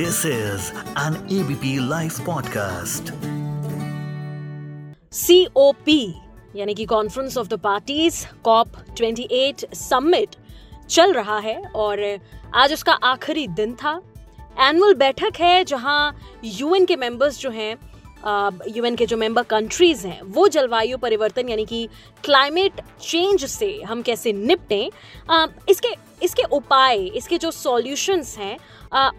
This is an ABP live podcast COP यानी कि conference of the parties COP 28 summit चल रहा है और आज उसका आखिरी दिन था। एनुअल बैठक है जहाँ यूएन के मेंबर्स जो हैं यूएन के जो मेंबर कंट्रीज़ हैं वो जलवायु परिवर्तन यानी कि क्लाइमेट चेंज से हम कैसे निपटें इसके इसके उपाय इसके जो सॉल्यूशंस हैं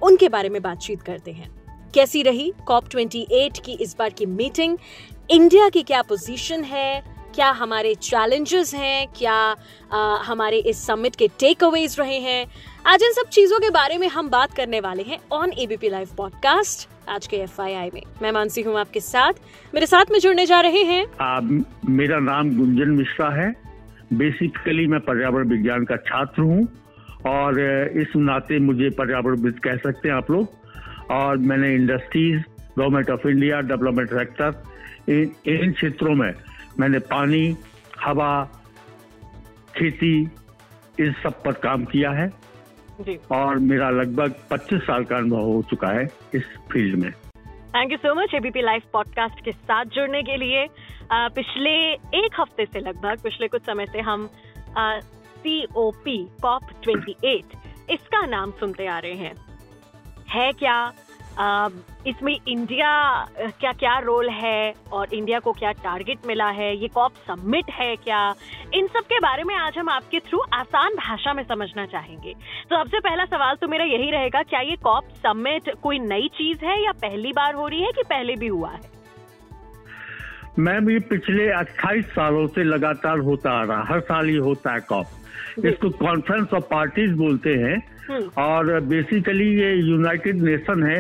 उनके बारे में बातचीत करते हैं। कैसी रही कॉप 28 की इस बार की मीटिंग इंडिया की क्या पोजीशन है? क्या हमारे चैलेंजेस हैं? क्या आ, हमारे इस समिट के टेक अवेज रहे हैं? आज इन सब चीज़ों के बारे में हम बात करने वाले हैं ऑन एबीपी लाइव पॉडकास्ट आज के एफ़ में। मैं मानसी हूँ आपके साथ। मेरे साथ में जुड़ने जा रहे हैं। आ, मेरा नाम गुंजन मिश्रा है। बेसिकली मैं पर्यावरण विज्ञान का छात्र हूँ। और इस नाते मुझे पर्यावरण कह सकते हैं आप लोग। और मैंने industries government of India development sector इन क्षेत्रों में मैंने पानी हवा खेती इस सब पर काम किया है। और मेरा लगभग 25 साल का अनुभव हो चुका है इस फ़ील्ड में thank you so much ABP live podcast के साथ जुड़ने के लिए आ, पिछले एक हफ़्ते से लगभग पिछले कुछ समय से हम C O P COP twenty eight इसका नाम सुनते आ रहे हैं है क्या इसमें इंडिया क्या क्या रोल है और इंडिया को क्या टारगेट मिला है? ये कॉप सबमिट है क्या? इन सब के बारे में आज हम आपके थ्रू आसान भाषा में समझना चाहेंगे। तो सबसे पहला सवाल तो मेरा यही रहेगा, क्या ये कॉप सबमिट कोई नई चीज़ है या पहली बार हो रही है कि पहले भी हुआ है? मैम, ये पिछले 28 सालों से लगातार होता आ रहा, हर साल ये होता है कॉप इसको कॉन्फ्रेंस ऑफ़ पार्टीज़ बोलते हैं। और बेसिकली ये यूनाइटेड नेशन है।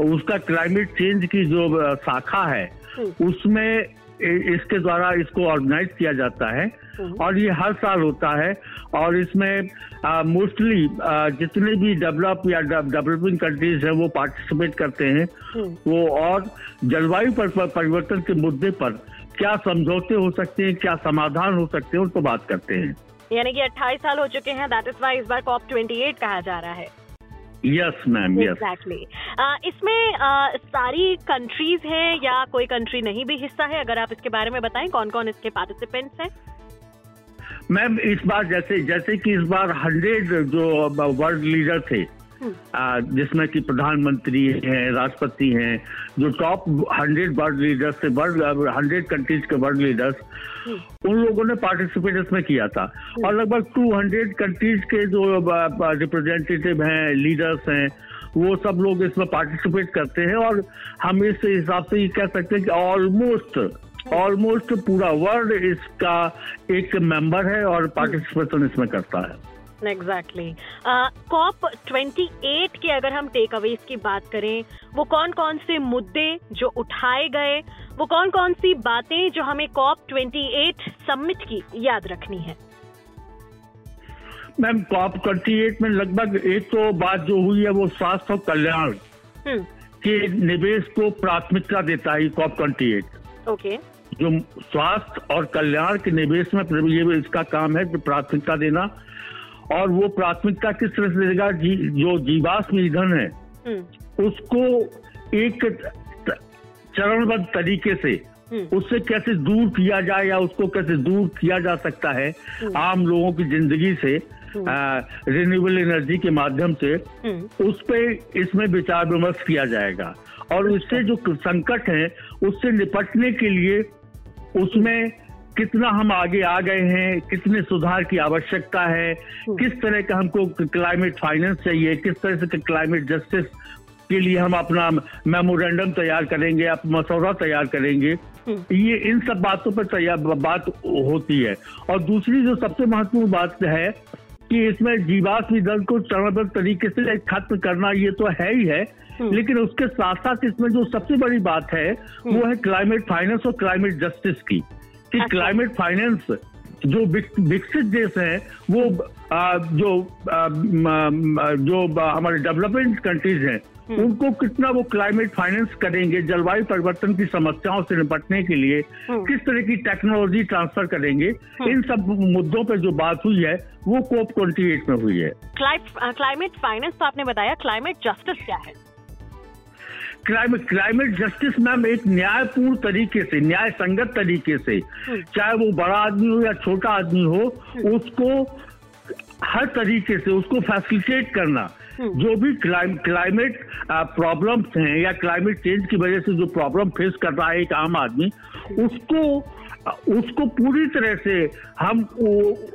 उसका क्लाइमेट चेंज की जो शाखा है। उसमें इसके द्वारा इसको ऑर्गेनाइज किया जाता है। और ये हर साल होता है। और इसमें मोस्टली जितने भी डेवलप या डेवलपिंग कंट्रीज़ है वो पार्टिसिपेट करते हैं। वो और जलवायु पर परिवर्तन के मुद्दे पर क्या समझौते हो सकते हैं क्या समाधान हो सकते हैं उनको बात करते हैं। यानी कि 28 साल हो चुके हैं दैट इज़ वाई इस बार कॉप 28 कहा जा रहा है। यस मैम एग्जैक्टली इसमें uh, सारी कंट्रीज़ हैं या कोई कंट्री नहीं भी हिस्सा है? अगर आप इसके बारे में बताएँ कौन कौन इसके पार्टिसिपेंट्स हैं? मैम इस बार जैसे जैसे कि इस बार हंड्रेड जो वर्ल्ड लीडर थे जिसमें कि प्रधानमंत्री हैं राष्ट्रपति हैं जो टॉप हंड्रेड वर्ल्ड लीडर्स थे वर्ल्ड हंड्रेड कंट्रीज़ के वर्ल्ड लीडर्स उन लोगों ने पार्टिसिपेट इसमें किया था। और लगभग 200 कंट्रीज़ के जो रिप्रेजेंटेटिव हैं लीडर्स हैं वो सब लोग इसमें पार्टिसिपेट करते हैं और हम इस हिसाब से ये कह सकते हैं कि ऑलमोस्ट ऑलमोस्ट पूरा वर्ल्ड इसका एक मेंबर है और पार्टिसिपेशन इसमें करता है। एग्जैक्टली कॉप ट्वेंटी एट के अगर हम टेक अवेज की बात करें वो कौन कौन से मुद्दे जो उठाए गए वो कौन कौन सी बातें जो हमें कॉप ट्वेंटी एट समिट की याद रखनी है? मैम कॉप ट्वेंटी एट में लगभग एक तो बात जो हुई है वो स्वास्थ्य और कल्याण हम्म। के निवेश को प्राथमिकता देता है कॉप ट्वेंटी एट ओके। जो स्वास्थ्य और कल्याण के निवेश में ये इसका काम है प्राथमिकता देना और वो प्राथमिकता किस तरह से देगा जी, जो जीवाश्म ईंधन है हम्म। उसको एक चरणबद्ध तरीके से हम्म। उससे कैसे दूर किया जाए या उसको कैसे दूर किया जा सकता है हम्म। आम लोगों की ज़िंदगी से रिन्यूएबल एनर्जी के माध्यम से उस पर इसमें विचार विमर्श किया जाएगा और उससे जो संकट है उससे निपटने के लिए उसमें कितना हम आगे आ गए हैं कितने सुधार की आवश्यकता है हम्म। किस तरह का हमको क्लाइमेट फाइनेंस चाहिए किस तरह से क्लाइमेट जस्टिस के लिए हम अपना मेमोरेंडम तैयार करेंगे आप मसौदा तैयार करेंगे हम्म। ये इन सब बातों पर तैयार बात होती है और दूसरी जो सबसे महत्वपूर्ण बात है कि इसमें जीवाश्म ईंधन को चरणबद्ध तरीके से खत्म करना ये तो है ही है हम्म। लेकिन उसके साथ साथ इसमें जो सबसे बड़ी बात है वो है क्लाइमेट फाइनेंस और क्लाइमेट जस्टिस की कि क्लाइमेट अच्छा। फाइनेंस जो विकसित देश है वो आ, जो आ, जो हमारे डेवलपमेंट कंट्रीज़ हैं हम्म। उनको कितना वो क्लाइमेट फाइनेंस करेंगे जलवायु परिवर्तन की समस्याओं से निपटने के लिए हम्म। किस तरह की टेक्नोलॉजी ट्रांसफ़र करेंगे हम्म। इन सब मुद्दों पर जो बात हुई है वो कोप ट्वेंटी एट में हुई है क्लाइमेट फाइनेंस तो आपने बताया क्लाइमेट जस्टिस क्या है क्लाइमेट क्लाइमेट जस्टिस मैम एक न्यायपूर्ण तरीके से न्याय संगत तरीके से हम्म। चाहे वो बड़ा आदमी हो या छोटा आदमी हो हम्म। उसको हर तरीके से उसको फैसिलिटेट करना हम्म। जो भी क्लाइम, क्लाइमेट प्रॉब्लम्स हैं या क्लाइमेट चेंज की वजह से जो प्रॉब्लम फेस कर रहा है एक आम आदमी उसको उसको पूरी तरह से हम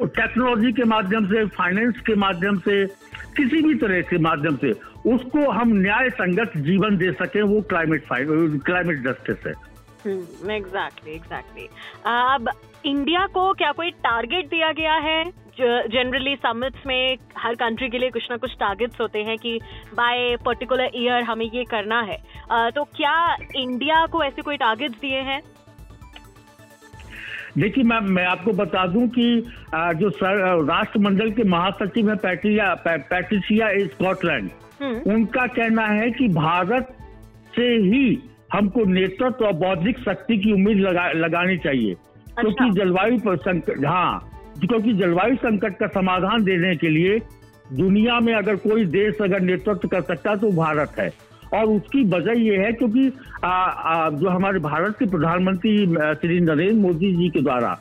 टेक्नोलॉजी के माध्यम से फाइनेंस के माध्यम से किसी भी तरह के माध्यम से उसको हम न्याय संगत जीवन दे सके वो क्लाइमेट क्लाइमेट जस्टिस है। एग्जैक्टली एग्जैक्टली अब इंडिया को क्या कोई टारगेट दिया गया है? जनरली समिट्स में हर कंट्री के लिए कुछ ना कुछ टारगेट्स होते हैं कि बाय पर्टिकुलर ईयर हमें ये करना है। uh, तो क्या इंडिया को ऐसे कोई टारगेट्स दिए हैं? देखिए मैम मैं आपको बता दूँ कि जो राष्ट्रमंडल के महासचिव है पैटिया पैटिसिया स्कॉटलैंड हम्म। उनका कहना है कि भारत से ही हमको नेतृत्व और बौद्धिक शक्ति की उम्मीद लगा, लगानी चाहिए अच्छा। क्योंकि जलवायु संकट हाँ क्योंकि जलवायु संकट का समाधान देने के लिए दुनिया में अगर कोई देश अगर नेतृत्व कर सकता तो भारत है और उसकी वजह यह है क्योंकि आ, आ, जो हमारे भारत के प्रधानमंत्री श्री नरेंद्र मोदी जी के द्वारा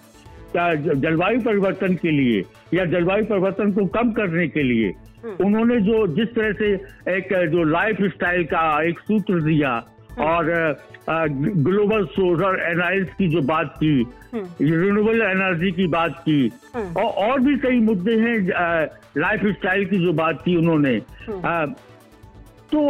जलवायु परिवर्तन के लिए या जलवायु परिवर्तन को कम करने के लिए हम्म। उन्होंने जो जिस तरह से एक जो लाइफ स्टाइल का एक सूत्र दिया हम्म। और ग्लोबल सोलर एनालिस की जो बात की रिन्यूएबल हम्म। एनर्जी की बात की और, और भी कई मुद्दे हैं लाइफ स्टाइल की जो बात की उन्होंने तो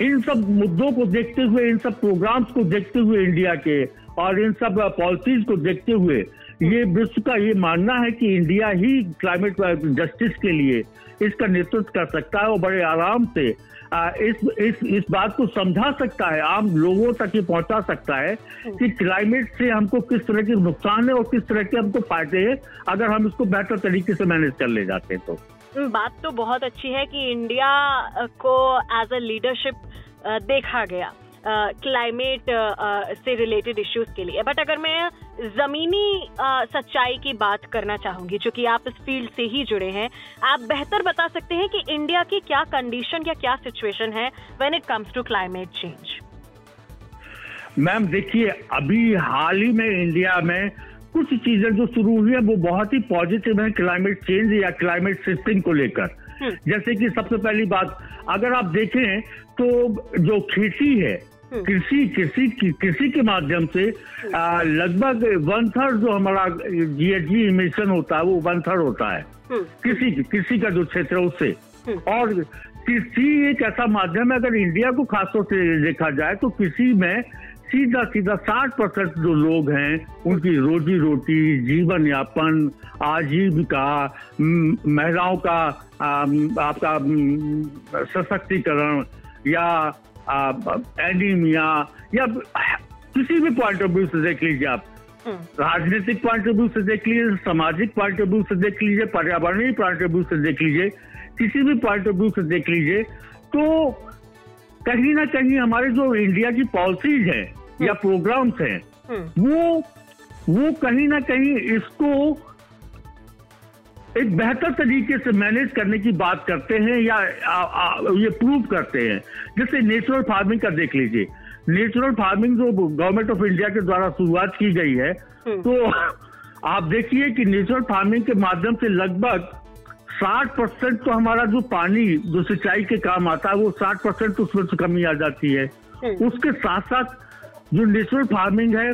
इन सब मुद्दों को देखते हुए, इन सब प्रोग्राम्स को देखते हुए इंडिया के और इन सब पॉलिसीज़ को देखते हुए ये विश्व का ये मानना है कि इंडिया ही क्लाइमेट जस्टिस के लिए इसका नेतृत्व कर सकता है और बड़े आराम से इस इस इस बात को समझा सकता है, आम लोगों तक ये पहुँचा सकता है कि क्लाइमेट से हमको किस तरह के नुकसान है और किस तरह के हमको फ़ायदे हैं, अगर हम इसको बेहतर तरीके से मैनेज कर ले जाते हैं तो। बात तो बहुत अच्छी है कि इंडिया को एज अ लीडरशिप देखा गया क्लाइमेट से रिलेटेड इश्यूज़ के लिए। बट अगर मैं जमीनी सच्चाई की बात करना चाहूँगी, जो कि आप इस फ़ील्ड से ही जुड़े हैं, आप बेहतर बता सकते हैं कि इंडिया की क्या कंडीशन या क्या सिचुएशन है when it comes to climate change ma'am, देखिए, अभी हाल ही में इंडिया में कुछ चीज़ें जो शुरू हुई है वो बहुत ही पॉजिटिव है क्लाइमेट चेंज या क्लाइमेट शिफ्टिंग को लेकर हम्म। जैसे कि सबसे पहली बात अगर आप देखें तो जो खेती है हम्म। कृषि कृषि कृषि के माध्यम से हम्म। लगभग वन थर्ड जो हमारा जीएचजी इमिशन होता है वो वन थर्ड होता है कृषि कृषि का जो क्षेत्र है उससे और कृषि एक ऐसा माध्यम है अगर इंडिया को खासतौर से देखा जाए तो कृषि में सीधा सीधा साठ परसेंट जो लोग हैं उनकी रोजी रोटी जीवन यापन आजीविका महिलाओं का आपका सशक्तिकरण या एनीमिया या किसी भी पॉइंट ऑफ़ व्यू से देख लीजिए आप हम्म। राजनीतिक पॉइंट ऑफ़ व्यू से देख लीजिए सामाजिक पॉइंट ऑफ़ व्यू से देख लीजिए पर्यावरणीय पॉइंट ऑफ़ व्यू से देख लीजिए किसी भी पॉइंट ऑफ़ व्यू से देख लीजिए तो कहीं ना कहीं हमारे जो इंडिया की पॉलिसीज़ है या प्रोग्राम्स हैं हम्म। वो वो कहीं ना कहीं इसको एक बेहतर तरीके से मैनेज करने की बात करते हैं या आ, आ, ये प्रूव करते हैं जैसे नेचुरल फ़ार्मिंग का देख लीजिए नेचुरल फ़ार्मिंग जो गवर्नमेंट ऑफ़ इंडिया के द्वारा शुरुआत की गई है हम्म। तो आप देखिए कि नेचुरल फ़ार्मिंग के माध्यम से लगभग 60 परसेंट तो हमारा जो पानी जो सिंचाई के काम आता है वो 60 परसेंट उसमें से कमी आ जाती है हम्म। उसके साथ साथ जो नेचुरल फ़ार्मिंग है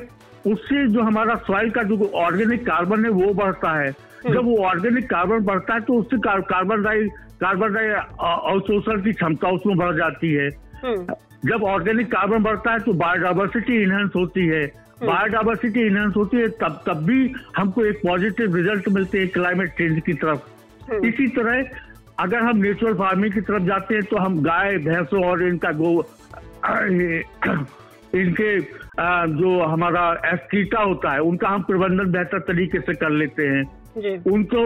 उससे जो हमारा सॉइल का जो ऑर्गेनिक कार्बन है वो बढ़ता है हम्म। जब वो ऑर्गेनिक कार्बन बढ़ता है तो उससे कार्बन डाई कार्बन डाई अवशोषण की क्षमता उसमें बढ़ जाती है हम्म। जब ऑर्गेनिक कार्बन बढ़ता है तो बायोडाइवर्सिटी इनहेंस होती है बायोडाइवर्सिटी इनहेंस होती है तब तब भी हमको एक पॉजिटिव रिज़ल्ट मिलते हैं क्लाइमेट चेंज की तरफ़। इसी तरह अगर हम नेचुरल फ़ार्मिंग की तरफ़ जाते हैं तो हम गाय भैंसों और इनका गो इनके जो हमारा एस्कीटा होता है उनका हम प्रबंधन बेहतर तरीके से कर लेते हैं उनको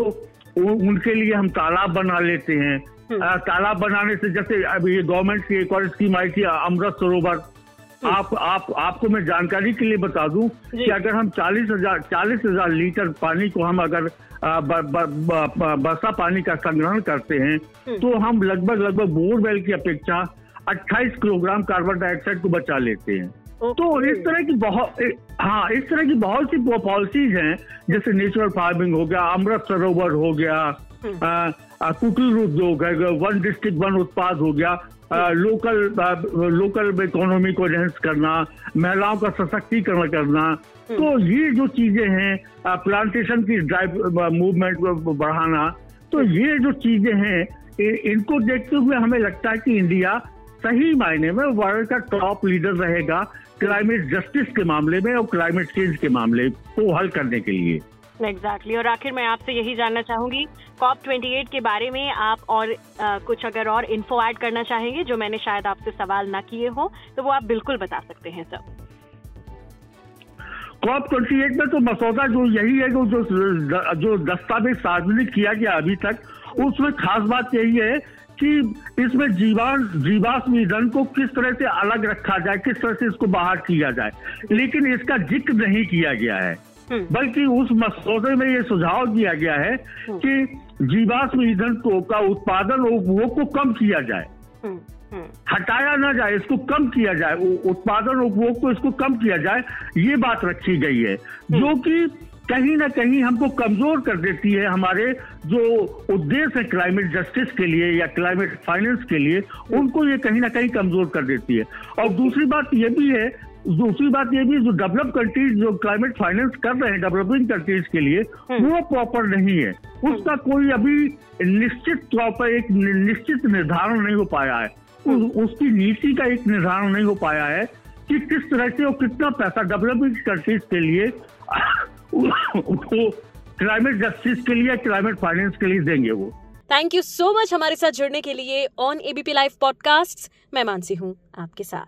उनके लिए हम तालाब बना लेते हैं हम्म। तालाब बनाने से जैसे अभी ये गवर्नमेंट की एक और स्कीम आई थी अमृत सरोवर हम्म। आप आप आपको मैं जानकारी के लिए बता दूँ कि अगर हम चालीस हज़ार चालीस हज़ार लीटर पानी को हम अगर बरसा पानी का संग्रहण करते हैं हम्म। तो हम लगभग लगभग बोरवेल की अपेक्षा 28 किलोग्राम कार्बन डाइऑक्साइड को बचा लेते हैं तो इस तरह की बहुत हाँ इस तरह की बहुत सी पॉलिसीज़ हैं जैसे नेचुरल फ़ार्मिंग हो गया अमृत सरोवर हो गया हम्म। कुटीर उद्योग है वन डिस्ट्रिक्ट वन उत्पाद हो गया लोकल लोकल इकोनॉमी को एनहेंस करना महिलाओं का सशक्तिकरण करना हम्म। तो ये जो चीज़ें हैं प्लांटेशन की ड्राइव मूवमेंट को बढ़ाना तो हम्म। ये जो चीज़ें हैं इनको देखते हुए हमें लगता है कि इंडिया सही मायने में वर्ल्ड का टॉप लीडर रहेगा क्लाइमेट जस्टिस के मामले में और क्लाइमेट चेंज के मामले को हल करने के लिए एग्जैक्टली. और आखिर मैं आपसे यही जानना चाहूँगी कॉप 28 के बारे में आप और आ, कुछ अगर और इन्फो ऐड करना चाहेंगे जो मैंने शायद आपसे सवाल ना किए हो तो वो आप बिल्कुल बता सकते हैं सर कॉप ट्वेंटी एट में तो मसौदा जो यही है जो जो दस्तावेज़ सार्वजनिक किया गया अभी तक उसमें खास बात यही है कि इसमें जीवान जीवाश्म ईंधन को किस तरह से अलग रखा जाए किस तरह से इसको बाहर किया जाए लेकिन इसका ज़िक्र नहीं किया गया है। बल्कि उस मसौदे में ये सुझाव दिया गया है हम्म। कि जीवाश्म ईंधन को का उत्पादन और उपभोग को कम किया जाए। हम्म, हटाया ना जाए इसको कम किया जाए उत्पादन उपभोग को इसको कम किया जाए ये बात रखी गई है। जो कि कहीं ना कहीं हमको कमज़ोर कर देती है हमारे जो उद्देश्य है क्लाइमेट जस्टिस के लिए या क्लाइमेट फाइनेंस के लिए उनको ये कहीं ना कहीं कमज़ोर कर देती है। और दूसरी बात ये भी है दूसरी बात ये भी जो डेवलप कंट्रीज़ जो क्लाइमेट फाइनेंस कर रहे हैं डेवलपिंग कंट्रीज़ के लिए हम्म। वो प्रॉपर नहीं है। उसका कोई अभी निश्चित तौर पर एक निश्चित निर्धारण नहीं हो पाया है। हम्म। उसकी नीति का एक निर्धारण नहीं हो पाया है कि किस तरह से और कितना पैसा डेवलपिंग कंट्रीज़ के लिए वो क्लाइमेट जस्टिस के लिए क्लाइमेट फाइनेंस के लिए देंगे वो। थैंक यू सो मच हमारे साथ जुड़ने के लिए ऑन एबीपी लाइव पॉडकास्ट मैं मानसी हूँ आपके साथ।